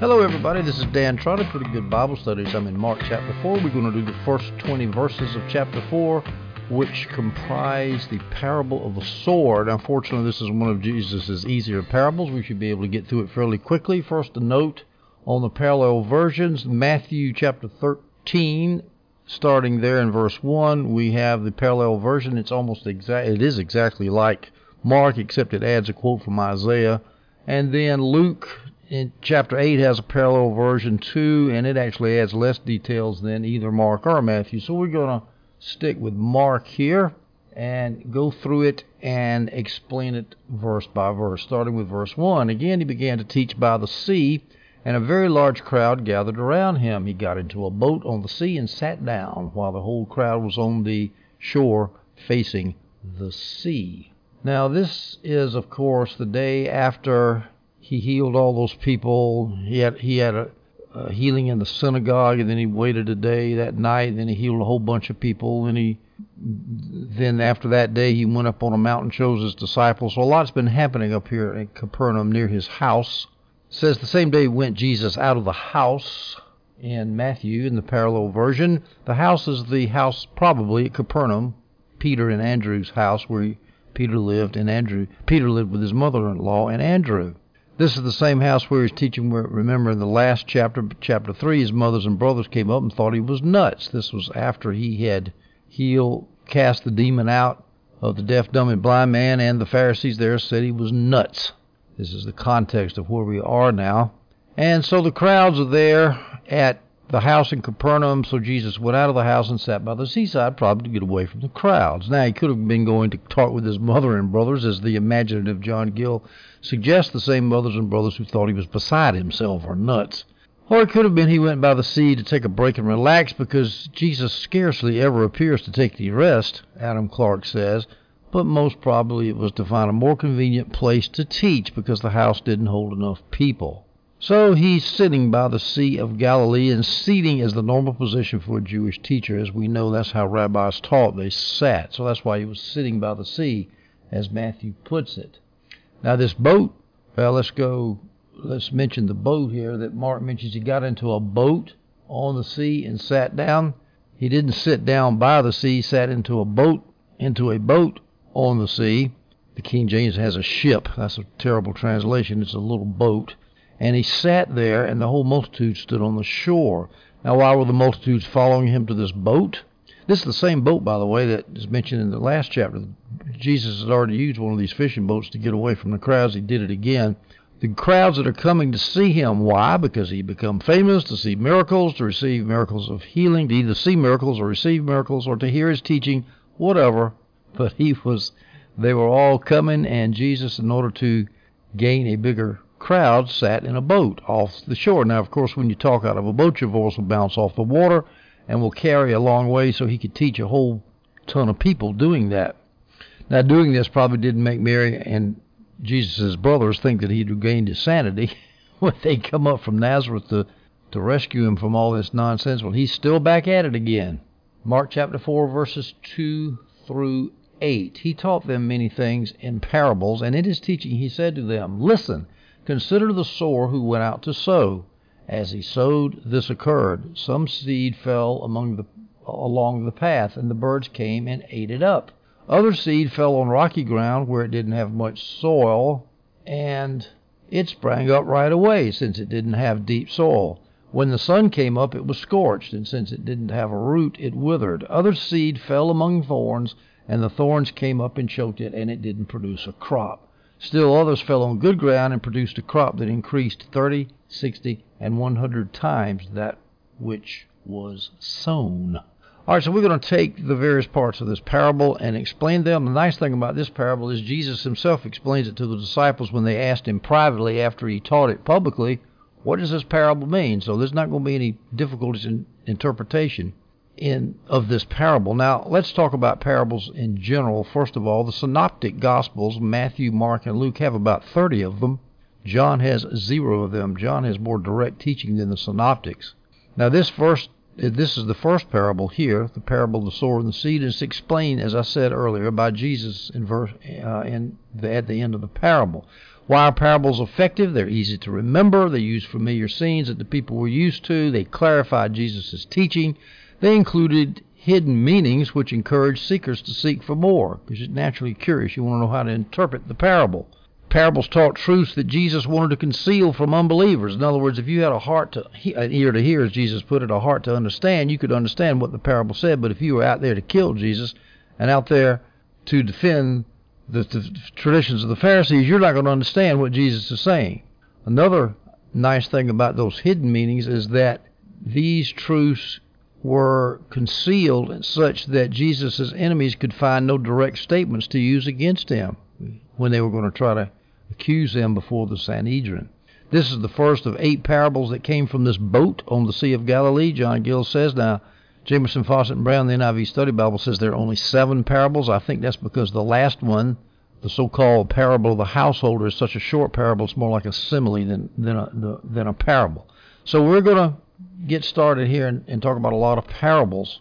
Hello, everybody. This is Dan Trotter, Pretty Good Bible Studies. I'm in Mark chapter 4. We're going to do the first 20 verses of chapter 4, which comprise the parable of the sower. Unfortunately, this is one of Jesus' easier parables. We should be able to get through it fairly quickly. First, a note on the parallel versions Matthew chapter 13. Starting there in verse 1, we have the parallel version. It's almost exact, it is exactly like Mark, except it adds a quote from Isaiah. And then Luke in chapter 8 has a parallel version too, and it actually adds less details than either Mark or Matthew. So we're going to stick with Mark here and go through it and explain it verse by verse. Starting with verse 1. Again, he began to teach by the sea, and a very large crowd gathered around him. He got into a boat on the sea and sat down, while the whole crowd was on the shore facing the sea. Now, this is, of course, the day after he healed all those people. He had he had a, a healing in the synagogue, and then he waited a day that night. And then he healed a whole bunch of people. And he then after that day he went up on a mountain, chose his disciples. So a lot's been happening up here in Capernaum near his house. It says the same day went Jesus out of the house in Matthew in the parallel version. The house is the house probably at Capernaum, Peter and Andrew's house where he, Peter lived, and Andrew Peter lived with his mother-in-law and Andrew. This is the same house where he's teaching. Remember, in the last chapter, chapter 3, his mothers and brothers came up and thought he was nuts. This was after he had healed, cast the demon out of the deaf, dumb, and blind man, and the Pharisees there said he was nuts. This is the context of where we are now. And so the crowds are there at the house in Capernaum, so Jesus went out of the house and sat by the seaside, probably to get away from the crowds. Now, he could have been going to talk with his mother and brothers, as the imaginative John Gill suggests the same mothers and brothers who thought he was beside himself or nuts. Or it could have been he went by the sea to take a break and relax, because Jesus scarcely ever appears to take any rest, Adam Clarke says, but most probably it was to find a more convenient place to teach, because the house didn't hold enough people. So he's sitting by the Sea of Galilee, and seating is the normal position for a Jewish teacher. As we know, that's how rabbis taught. They sat. So that's why he was sitting by the sea, as Matthew puts it. Now, this boat, well, let's go, let's mention the boat here that Mark mentions. He got into a boat on the sea and sat down. He didn't sit down by the sea, he sat into a boat, into a boat on the sea. The King James has a ship. That's a terrible translation. It's a little boat. And he sat there, and the whole multitude stood on the shore. Now, why were the multitudes following him to this boat? This is the same boat, by the way, that is mentioned in the last chapter. Jesus had already used one of these fishing boats to get away from the crowds. He did it again. The crowds that are coming to see him, why? Because he become famous, to see miracles, to receive miracles of healing, to either see miracles or receive miracles, or to hear his teaching, whatever. But he was, they were all coming, and Jesus, in order to gain a bigger crowd sat in a boat off the shore. Now, of course, when you talk out of a boat, your voice will bounce off the water and will carry a long way, so he could teach a whole ton of people doing that. Now, doing this probably didn't make Mary and Jesus' brothers think that he'd regained his sanity when they come up from Nazareth to, to rescue him from all this nonsense. Well, he's still back at it again. Mark chapter 4, verses 2 through 8. He taught them many things in parables, and in his teaching he said to them, Listen, Consider the sower who went out to sow. As he sowed, this occurred. Some seed fell among the, along the path, and the birds came and ate it up. Other seed fell on rocky ground where it didn't have much soil, and it sprang up right away since it didn't have deep soil. When the sun came up, it was scorched, and since it didn't have a root, it withered. Other seed fell among thorns, and the thorns came up and choked it, and it didn't produce a crop. Still others fell on good ground and produced a crop that increased thirty, sixty, and one hundred times that which was sown. All right, so we're going to take the various parts of this parable and explain them. The nice thing about this parable is Jesus himself explains it to the disciples when they asked him privately after he taught it publicly, what does this parable mean? So there's not going to be any difficulties in interpretation in of this parable. Now, let's talk about parables in general. First of all, the synoptic gospels, Matthew, Mark, and Luke have about 30 of them. John has zero of them. John has more direct teaching than the synoptics. Now, this first this is the first parable here, the parable of the sower and the seed, it's explained, as I said earlier, by Jesus in verse uh, in the, at the end of the parable. Why are parables effective? They're easy to remember. They use familiar scenes that the people were used to. They clarify Jesus' teaching. They included hidden meanings which encourage seekers to seek for more because you're naturally curious. You want to know how to interpret the parable. Parables taught truths that Jesus wanted to conceal from unbelievers. In other words, if you had a heart to an ear to hear, as Jesus put it, a heart to understand, you could understand what the parable said. But if you were out there to kill Jesus and out there to defend the, the traditions of the Pharisees, you're not going to understand what Jesus is saying. Another nice thing about those hidden meanings is that these truths were concealed such that Jesus' enemies could find no direct statements to use against him when they were going to try to accuse him before the Sanhedrin. This is the first of eight parables that came from this boat on the Sea of Galilee, John Gill says. Now, Jamieson Fausset, and Brown, the NIV Study Bible, says there are only seven parables. I think that's because the last one, the so-called parable of the householder, is such a short parable. It's more like a simile than than a than a parable. So we're going to get started here and, and talk about a lot of parables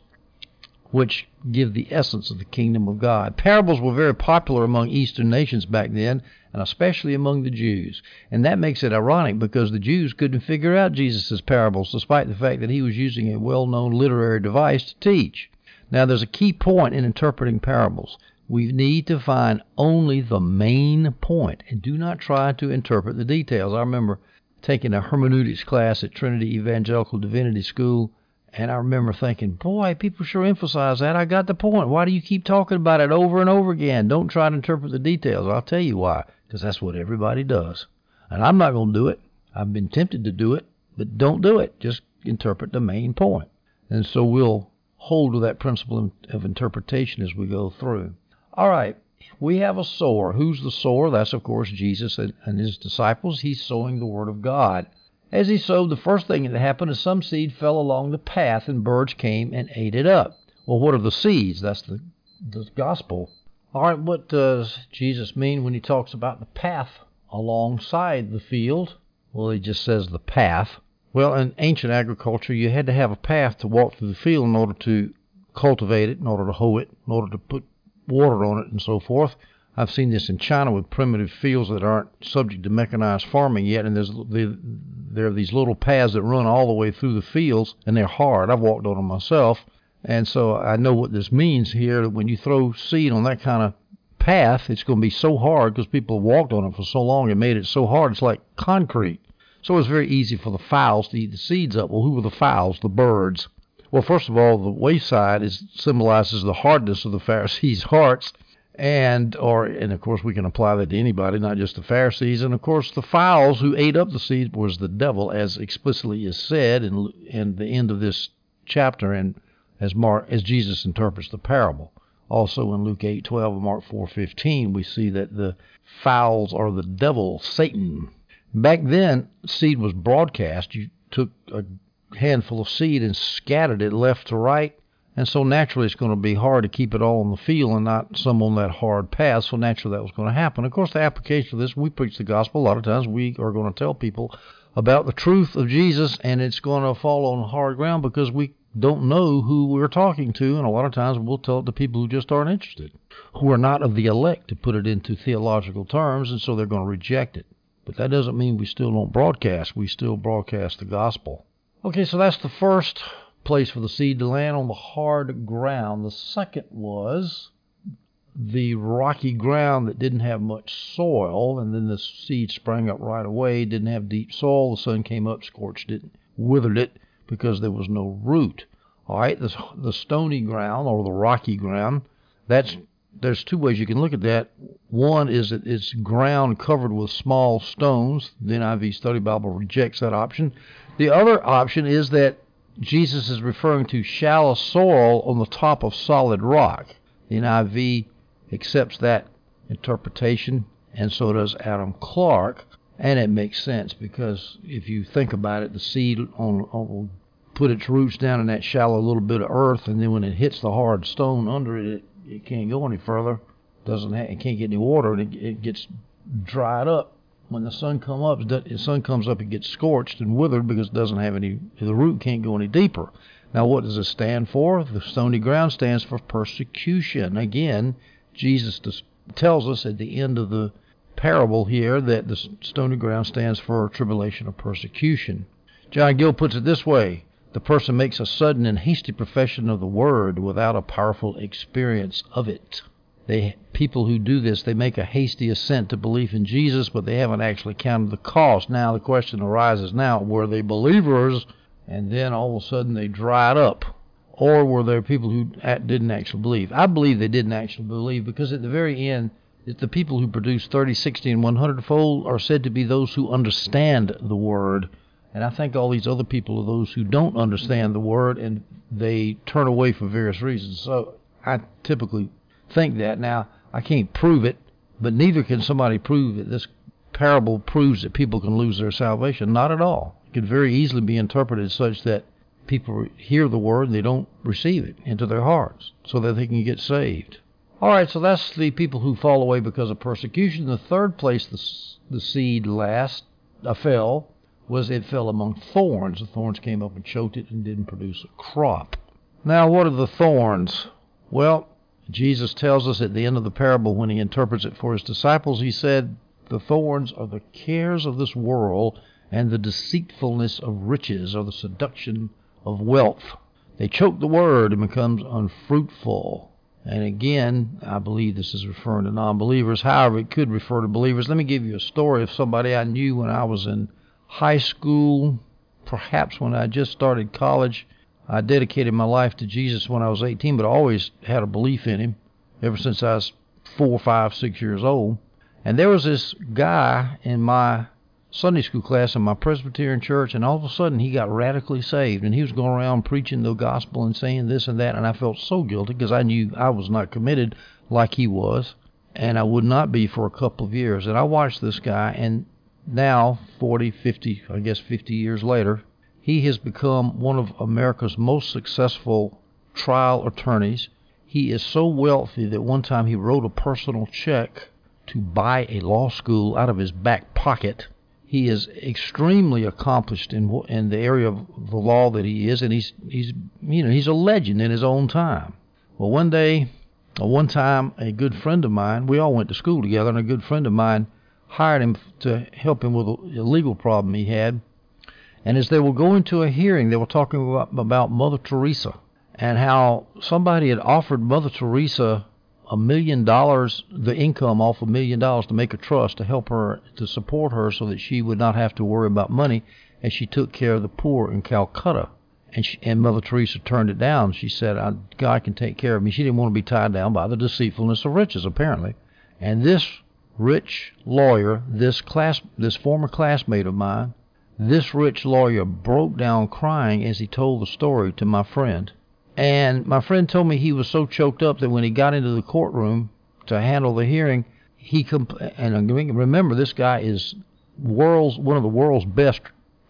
which give the essence of the kingdom of God. Parables were very popular among Eastern nations back then, and especially among the Jews. And that makes it ironic because the Jews couldn't figure out Jesus' parables, despite the fact that he was using a well known literary device to teach. Now, there's a key point in interpreting parables. We need to find only the main point and do not try to interpret the details. I remember taking a hermeneutics class at Trinity Evangelical Divinity School and I remember thinking, boy, people sure emphasize that. I got the point. Why do you keep talking about it over and over again? Don't try to interpret the details. I'll tell you why. Because that's what everybody does. And I'm not going to do it. I've been tempted to do it, but don't do it. Just interpret the main point. And so we'll hold to that principle of interpretation as we go through. All right. We have a sower. Who's the sower? That's, of course, Jesus and his disciples. He's sowing the Word of God. As he sowed, the first thing that happened is some seed fell along the path and birds came and ate it up. Well, what are the seeds? That's the, the gospel. All right, what does Jesus mean when he talks about the path alongside the field? Well, he just says the path. Well, in ancient agriculture, you had to have a path to walk through the field in order to cultivate it, in order to hoe it, in order to put water on it, and so forth. I've seen this in China with primitive fields that aren't subject to mechanized farming yet, and there's the, there are these little paths that run all the way through the fields, and they're hard. I've walked on them myself, and so I know what this means here. When you throw seed on that kind of path, it's going to be so hard because people have walked on it for so long and made it so hard it's like concrete. So it's very easy for the fowls to eat the seeds up. Well, who were the fowls? The birds. Well, first of all, the wayside is symbolizes the hardness of the Pharisees' hearts and or and of course we can apply that to anybody, not just the Pharisees. And of course the fowls who ate up the seed was the devil, as explicitly is said in in the end of this chapter, and as Mark as Jesus interprets the parable. Also in Luke 8:12 and Mark 4:15, we see that the fowls are the devil, Satan. Back then, seed was broadcast. You took a handful of seed and scattered it left to right and so naturally, it's going to be hard to keep it all in the field and not some on that hard path. So naturally, that was going to happen. Of course, the application of this, we preach the gospel. A lot of times, we are going to tell people about the truth of Jesus, and it's going to fall on hard ground because we don't know who we're talking to. And a lot of times, we'll tell it to people who just aren't interested, who are not of the elect, to put it into theological terms, and so they're going to reject it. But that doesn't mean we still don't broadcast. We still broadcast the gospel. Okay, so that's the first place for the seed to land on the hard ground. The second was the rocky ground that didn't have much soil, and then the seed sprang up right away, didn't have deep soil. The sun came up, scorched it, withered it because there was no root. All right, the, the stony ground or the rocky ground, that's there's two ways you can look at that. One is that it's ground covered with small stones. The NIV Study Bible rejects that option. The other option is that Jesus is referring to shallow soil on the top of solid rock. The NIV accepts that interpretation, and so does Adam Clarke. And it makes sense because if you think about it, the seed on, on will put its roots down in that shallow little bit of earth, and then when it hits the hard stone under it, it, it can't go any further. Doesn't ha- it can't get any water, and it, it gets dried up when the sun come up, the sun comes up, it gets scorched and withered because it doesn't have any. The root can't go any deeper. Now, what does it stand for? The stony ground stands for persecution. Again, Jesus tells us at the end of the parable here that the stony ground stands for tribulation or persecution. John Gill puts it this way the person makes a sudden and hasty profession of the word without a powerful experience of it. They people who do this, they make a hasty assent to belief in Jesus, but they haven't actually counted the cost. Now the question arises now, were they believers and then all of a sudden they dried up? Or were there people who didn't actually believe? I believe they didn't actually believe because at the very end, the people who produce 30, 60, and 100 fold are said to be those who understand the word and I think all these other people are those who don't understand the word and they turn away for various reasons. So I typically think that. Now, I can't prove it, but neither can somebody prove that this parable proves that people can lose their salvation. Not at all. It could very easily be interpreted such that people hear the word and they don't receive it into their hearts so that they can get saved. All right, so that's the people who fall away because of persecution. The third place the, the seed last uh, fell was it fell among thorns. The thorns came up and choked it and didn't produce a crop. Now, what are the thorns? Well, Jesus tells us at the end of the parable when he interprets it for his disciples, he said, The thorns are the cares of this world and the deceitfulness of riches or the seduction of wealth. They choke the word and becomes unfruitful. And again, I believe this is referring to non believers. However, it could refer to believers. Let me give you a story of somebody I knew when I was in high school, perhaps when I just started college. I dedicated my life to Jesus when I was 18, but I always had a belief in Him ever since I was four, five, six years old. And there was this guy in my Sunday school class in my Presbyterian church, and all of a sudden he got radically saved, and he was going around preaching the gospel and saying this and that, and I felt so guilty because I knew I was not committed like he was, and I would not be for a couple of years. And I watched this guy, and now 40, 50, I guess 50 years later, he has become one of America's most successful trial attorneys. He is so wealthy that one time he wrote a personal check to buy a law school out of his back pocket. He is extremely accomplished in in the area of the law that he is, and he's he's you know he's a legend in his own time. Well, one day, or one time, a good friend of mine, we all went to school together, and a good friend of mine hired him to help him with a legal problem he had. And as they were going to a hearing, they were talking about, about Mother Teresa and how somebody had offered Mother Teresa a million dollars, the income off a million dollars to make a trust to help her, to support her so that she would not have to worry about money as she took care of the poor in Calcutta. And, she, and Mother Teresa turned it down. She said, God can take care of me. She didn't want to be tied down by the deceitfulness of riches, apparently. And this rich lawyer, this class, this former classmate of mine, this rich lawyer broke down crying as he told the story to my friend. And my friend told me he was so choked up that when he got into the courtroom to handle the hearing, he and remember this guy is world's one of the world's best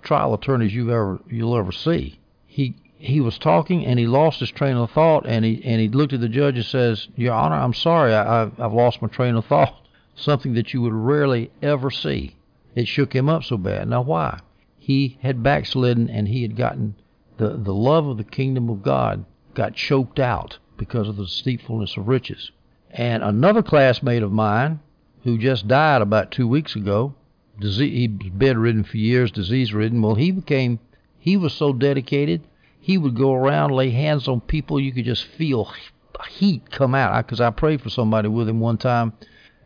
trial attorneys you've ever you'll ever see. He he was talking and he lost his train of thought and he and he looked at the judge and says, "Your Honor, I'm sorry, I, I've, I've lost my train of thought." something that you would rarely ever see. It shook him up so bad. Now, why? He had backslidden and he had gotten the, the love of the kingdom of God got choked out because of the deceitfulness of riches. And another classmate of mine who just died about two weeks ago, disease, he was bedridden for years, disease ridden. Well, he became, he was so dedicated, he would go around, lay hands on people, you could just feel heat come out. Because I, I prayed for somebody with him one time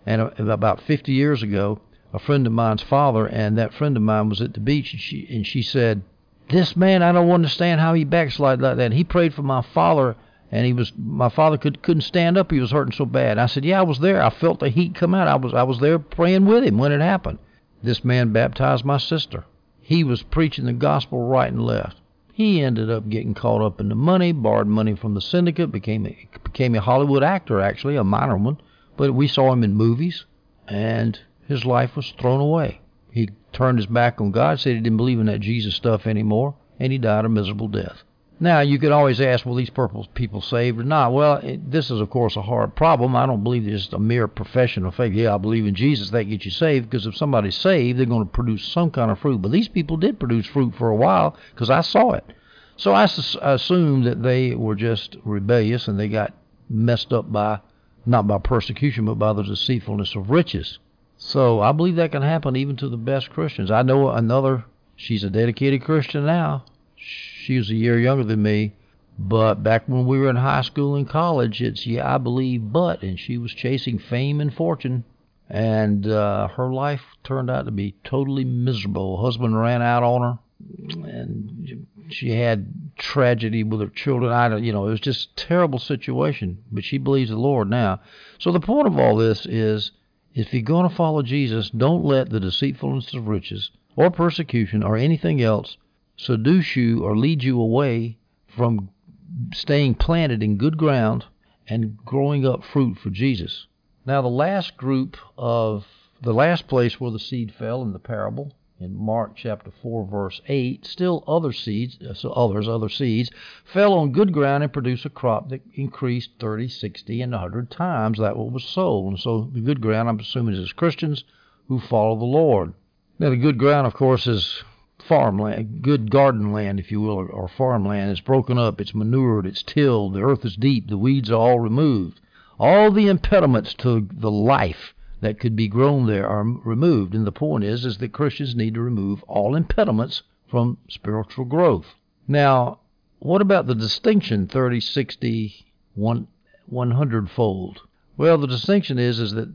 and uh, about 50 years ago, a friend of mine's father and that friend of mine was at the beach, and she and she said, "This man, I don't understand how he backslid like that. He prayed for my father." And he was, my father could couldn't stand up. He was hurting so bad. I said, "Yeah, I was there. I felt the heat come out. I was I was there praying with him when it happened." This man baptized my sister. He was preaching the gospel right and left. He ended up getting caught up in the money, borrowed money from the syndicate, became a, became a Hollywood actor, actually a minor one, but we saw him in movies, and his life was thrown away. He turned his back on God, said he didn't believe in that Jesus stuff anymore, and he died a miserable death. Now, you could always ask, well, these purple people saved or not? Well, it, this is, of course, a hard problem. I don't believe it's just a mere profession of faith. Yeah, I believe in Jesus. That gets you saved because if somebody's saved, they're going to produce some kind of fruit. But these people did produce fruit for a while because I saw it. So I assume that they were just rebellious and they got messed up by, not by persecution, but by the deceitfulness of riches. So I believe that can happen even to the best Christians. I know another, she's a dedicated Christian now. She was a year younger than me, but back when we were in high school and college, it's, yeah, I believe, but, and she was chasing fame and fortune and uh, her life turned out to be totally miserable. Husband ran out on her, and she had tragedy with her children. I don't, you know, it was just terrible situation. But she believes the Lord now. So the point of all this is, if you're going to follow Jesus, don't let the deceitfulness of riches or persecution or anything else seduce you or lead you away from staying planted in good ground and growing up fruit for Jesus. Now, the last group of the last place where the seed fell in the parable in Mark chapter 4 verse 8, still other seeds, uh, so others, other seeds, fell on good ground and produced a crop that increased 30, 60, and 100 times that what was sown. And so the good ground, I'm assuming, is Christians who follow the Lord. Now, the good ground, of course, is farmland, good garden land, if you will, or, or farmland. It's broken up, it's manured, it's tilled, the earth is deep, the weeds are all removed. All the impediments to the life that could be grown there are removed. And the point is, is that Christians need to remove all impediments from spiritual growth. Now, what about the distinction 30, 60, 100 fold? Well, the distinction is, is that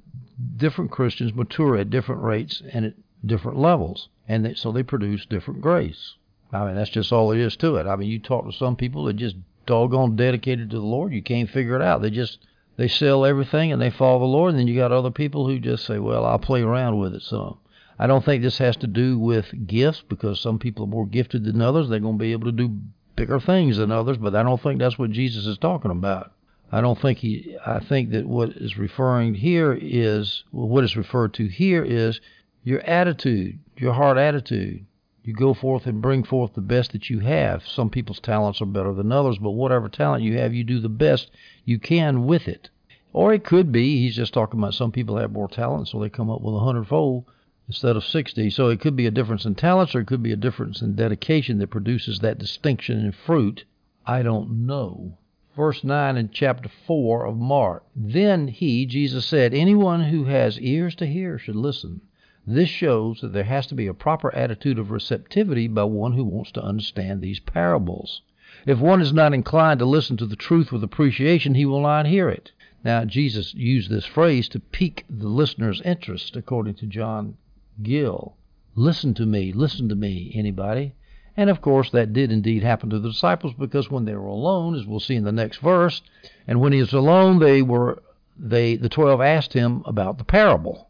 different Christians mature at different rates and at different levels. And so they produce different grace. I mean, that's just all there is to it. I mean, you talk to some people that just doggone dedicated to the Lord, you can't figure it out. They just they sell everything and they follow the Lord. And then you got other people who just say, well, I'll play around with it some. I don't think this has to do with gifts because some people are more gifted than others. They're going to be able to do bigger things than others, but I don't think that's what Jesus is talking about. I don't think he. I think that what is referring here is well, what is referred to here is your attitude, your heart attitude. You go forth and bring forth the best that you have. Some people's talents are better than others, but whatever talent you have, you do the best you can with it. Or it could be he's just talking about some people have more talent, so they come up with a hundredfold instead of 60. So it could be a difference in talents or it could be a difference in dedication that produces that distinction in fruit. I don't know. Verse 9 in chapter 4 of Mark. Then he, Jesus said, Anyone who has ears to hear should listen. This shows that there has to be a proper attitude of receptivity by one who wants to understand these parables. If one is not inclined to listen to the truth with appreciation, he will not hear it. Now, Jesus used this phrase to pique the listener's interest, according to John Gill. Listen to me, listen to me, anybody? And of course, that did indeed happen to the disciples because when they were alone, as we'll see in the next verse, and when he was alone, they were they the twelve asked him about the parable.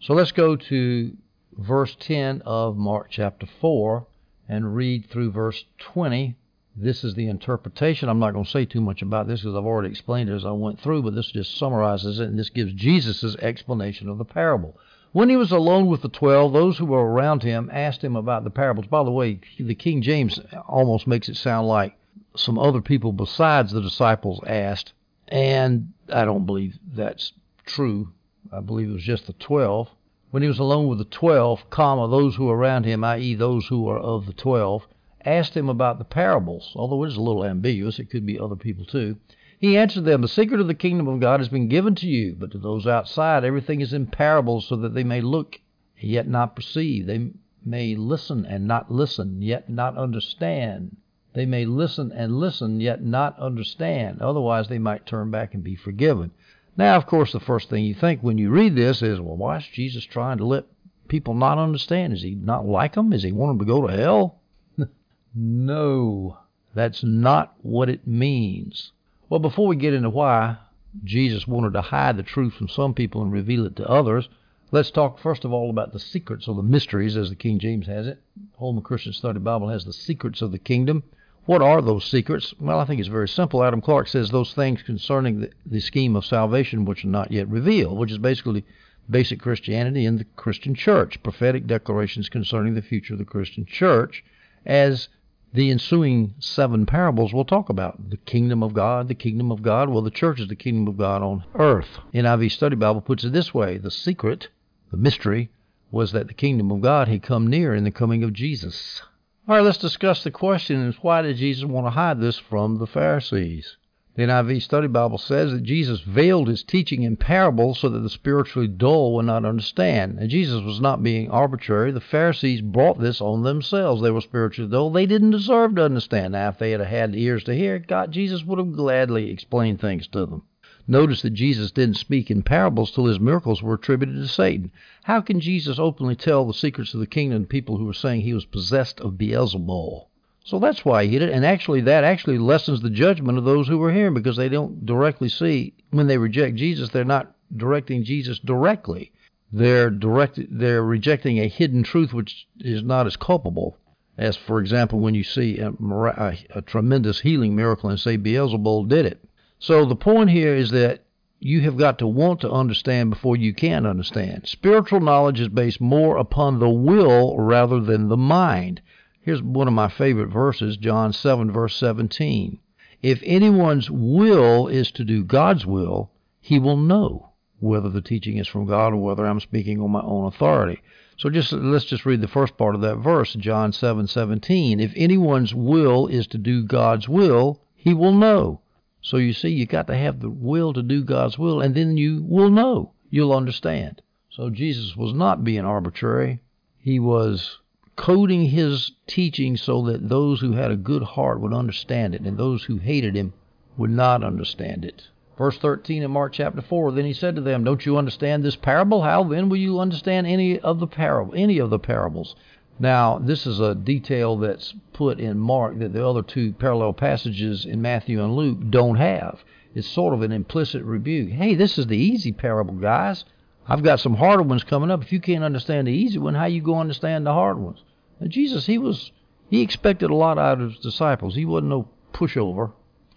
So let's go to verse 10 of Mark chapter 4 and read through verse 20 this is the interpretation. I'm not going to say too much about this because I've already explained it as I went through, but this just summarizes it and this gives Jesus' explanation of the parable. When he was alone with the twelve, those who were around him asked him about the parables. By the way, the King James almost makes it sound like some other people besides the disciples asked, and I don't believe that's true. I believe it was just the twelve. When he was alone with the twelve, comma, those who were around him, i.e., those who are of the twelve, asked him about the parables, although it is a little ambiguous, it could be other people too. He answered them, The secret of the kingdom of God has been given to you, but to those outside everything is in parables, so that they may look yet not perceive. They may listen and not listen, yet not understand. They may listen and listen, yet not understand. Otherwise, they might turn back and be forgiven. Now, of course, the first thing you think when you read this is, well, why is Jesus trying to let people not understand? Is he not like them? Is he want them to go to hell? No, that's not what it means. Well, before we get into why Jesus wanted to hide the truth from some people and reveal it to others, let's talk first of all about the secrets or the mysteries, as the King James has it. Holman Christian Study Bible has the secrets of the kingdom. What are those secrets? Well, I think it's very simple. Adam Clarke says those things concerning the, the scheme of salvation which are not yet revealed, which is basically basic Christianity and the Christian church, prophetic declarations concerning the future of the Christian church as the ensuing seven parables will talk about the kingdom of God, the kingdom of God. Well, the church is the kingdom of God on earth. NIV Study Bible puts it this way the secret, the mystery, was that the kingdom of God had come near in the coming of Jesus. All right, let's discuss the question is why did Jesus want to hide this from the Pharisees? The NIV Study Bible says that Jesus veiled his teaching in parables so that the spiritually dull would not understand. And Jesus was not being arbitrary. The Pharisees brought this on themselves. They were spiritually dull. They didn't deserve to understand. Now, if they had had ears to hear, God, Jesus would have gladly explained things to them. Notice that Jesus didn't speak in parables till his miracles were attributed to Satan. How can Jesus openly tell the secrets of the kingdom to people who were saying he was possessed of Beelzebul? So that's why he did it. And actually, that actually lessens the judgment of those who were hearing because they don't directly see when they reject Jesus, they're not directing Jesus directly. They're direct, they're rejecting a hidden truth which is not as culpable as, for example, when you see a, a, a tremendous healing miracle and say Beelzebul did it. So the point here is that you have got to want to understand before you can understand. Spiritual knowledge is based more upon the will rather than the mind. Here's one of my favorite verses, John 7, verse 17. If anyone's will is to do God's will, he will know whether the teaching is from God or whether I'm speaking on my own authority. So just let's just read the first part of that verse, John 7:17. If anyone's will is to do God's will, he will know so you see, you got to have the will to do God's will, and then you will know. You'll understand. So Jesus was not being arbitrary. He was coding his teaching so that those who had a good heart would understand it, and those who hated him would not understand it. Verse 13 in Mark chapter 4, then he said to them, Don't you understand this parable? How then will you understand any of the parable, any of the parables? Now, this is a detail that's put in Mark that the other two parallel passages in Matthew and Luke don't have. It's sort of an implicit rebuke. Hey, this is the easy parable, guys. I've got some harder ones coming up. If you can't understand the easy one, how you go understand the hard ones? Now, Jesus, he was he expected a lot out of his disciples. He wasn't no pushover.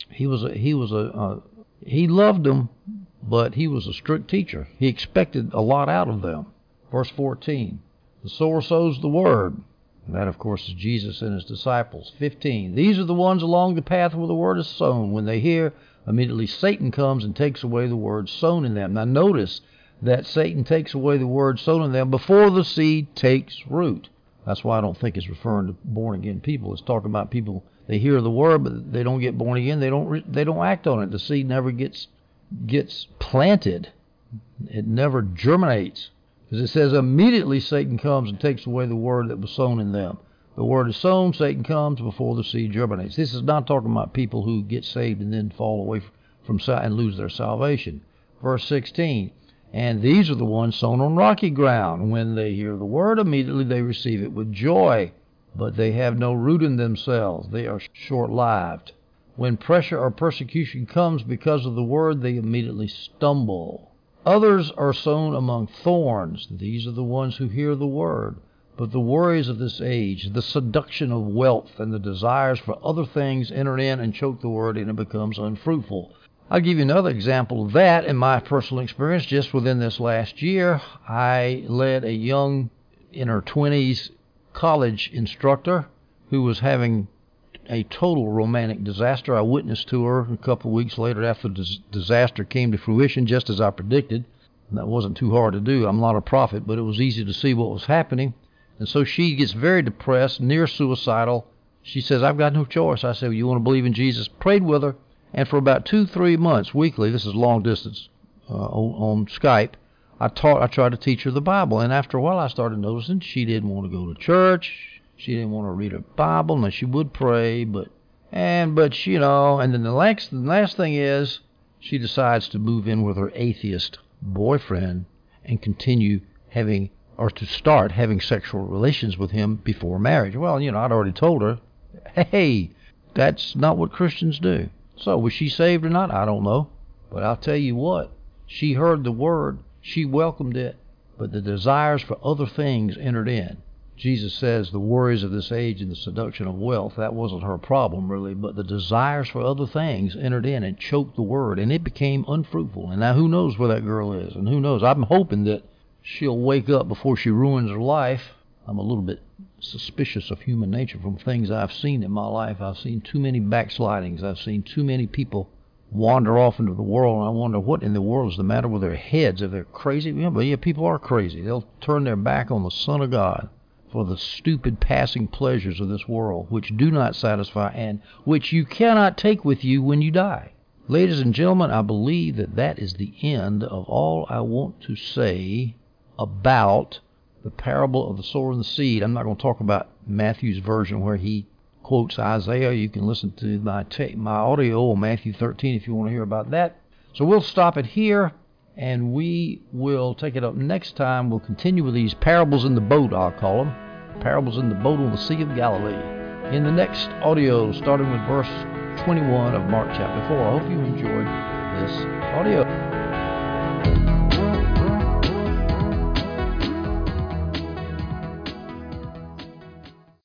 He was a, he was a, a he loved them, but he was a strict teacher. He expected a lot out of them. Verse 14. The sower sows the word. And that, of course, is Jesus and his disciples. 15. These are the ones along the path where the word is sown. When they hear, immediately Satan comes and takes away the word sown in them. Now, notice that Satan takes away the word sown in them before the seed takes root. That's why I don't think it's referring to born again people. It's talking about people they hear the word, but they don't get born again. They don't they don't act on it. The seed never gets gets planted. It never germinates. As it says, immediately Satan comes and takes away the word that was sown in them. The word is sown, Satan comes before the seed germinates. This is not talking about people who get saved and then fall away from and lose their salvation. Verse 16, and these are the ones sown on rocky ground. When they hear the word, immediately they receive it with joy, but they have no root in themselves. They are short lived. When pressure or persecution comes because of the word, they immediately stumble. Others are sown among thorns. These are the ones who hear the word. But the worries of this age, the seduction of wealth, and the desires for other things enter in and choke the word, and it becomes unfruitful. I'll give you another example of that in my personal experience. Just within this last year, I led a young, in her 20s, college instructor who was having a total romantic disaster. I witnessed to her a couple of weeks later after the disaster came to fruition, just as I predicted. And that wasn't too hard to do. I'm not a prophet, but it was easy to see what was happening. And so she gets very depressed, near suicidal. She says, I've got no choice. I said, well, You want to believe in Jesus? Prayed with her. And for about two, three months, weekly, this is long distance uh, on, on Skype, I taught, I tried to teach her the Bible. And after a while, I started noticing she didn't want to go to church. She didn't want to read her Bible. Now she would pray, but and but you know, and then the last the last thing is she decides to move in with her atheist boyfriend and continue having or to start having sexual relations with him before marriage. Well, you know, I'd already told her, hey, that's not what Christians do. So was she saved or not? I don't know. But I'll tell you what, she heard the word, she welcomed it, but the desires for other things entered in. Jesus says the worries of this age and the seduction of wealth, that wasn't her problem really, but the desires for other things entered in and choked the word, and it became unfruitful. And now who knows where that girl is, and who knows? I'm hoping that she'll wake up before she ruins her life. I'm a little bit suspicious of human nature from things I've seen in my life. I've seen too many backslidings. I've seen too many people wander off into the world, and I wonder what in the world is the matter with their heads. If they're crazy, yeah, but yeah, people are crazy. They'll turn their back on the Son of God for the stupid passing pleasures of this world, which do not satisfy and which you cannot take with you when you die. Ladies and gentlemen, I believe that that is the end of all I want to say about the parable of the sower and the seed. I'm not going to talk about Matthew's version where he quotes Isaiah. You can listen to my ta- my audio on Matthew 13 if you want to hear about that. So we'll stop it here and we will take it up next time. We'll continue with these parables in the boat, I'll call them. Parables in the boat on the Sea of Galilee. In the next audio, starting with verse 21 of Mark chapter 4. I hope you enjoyed this audio.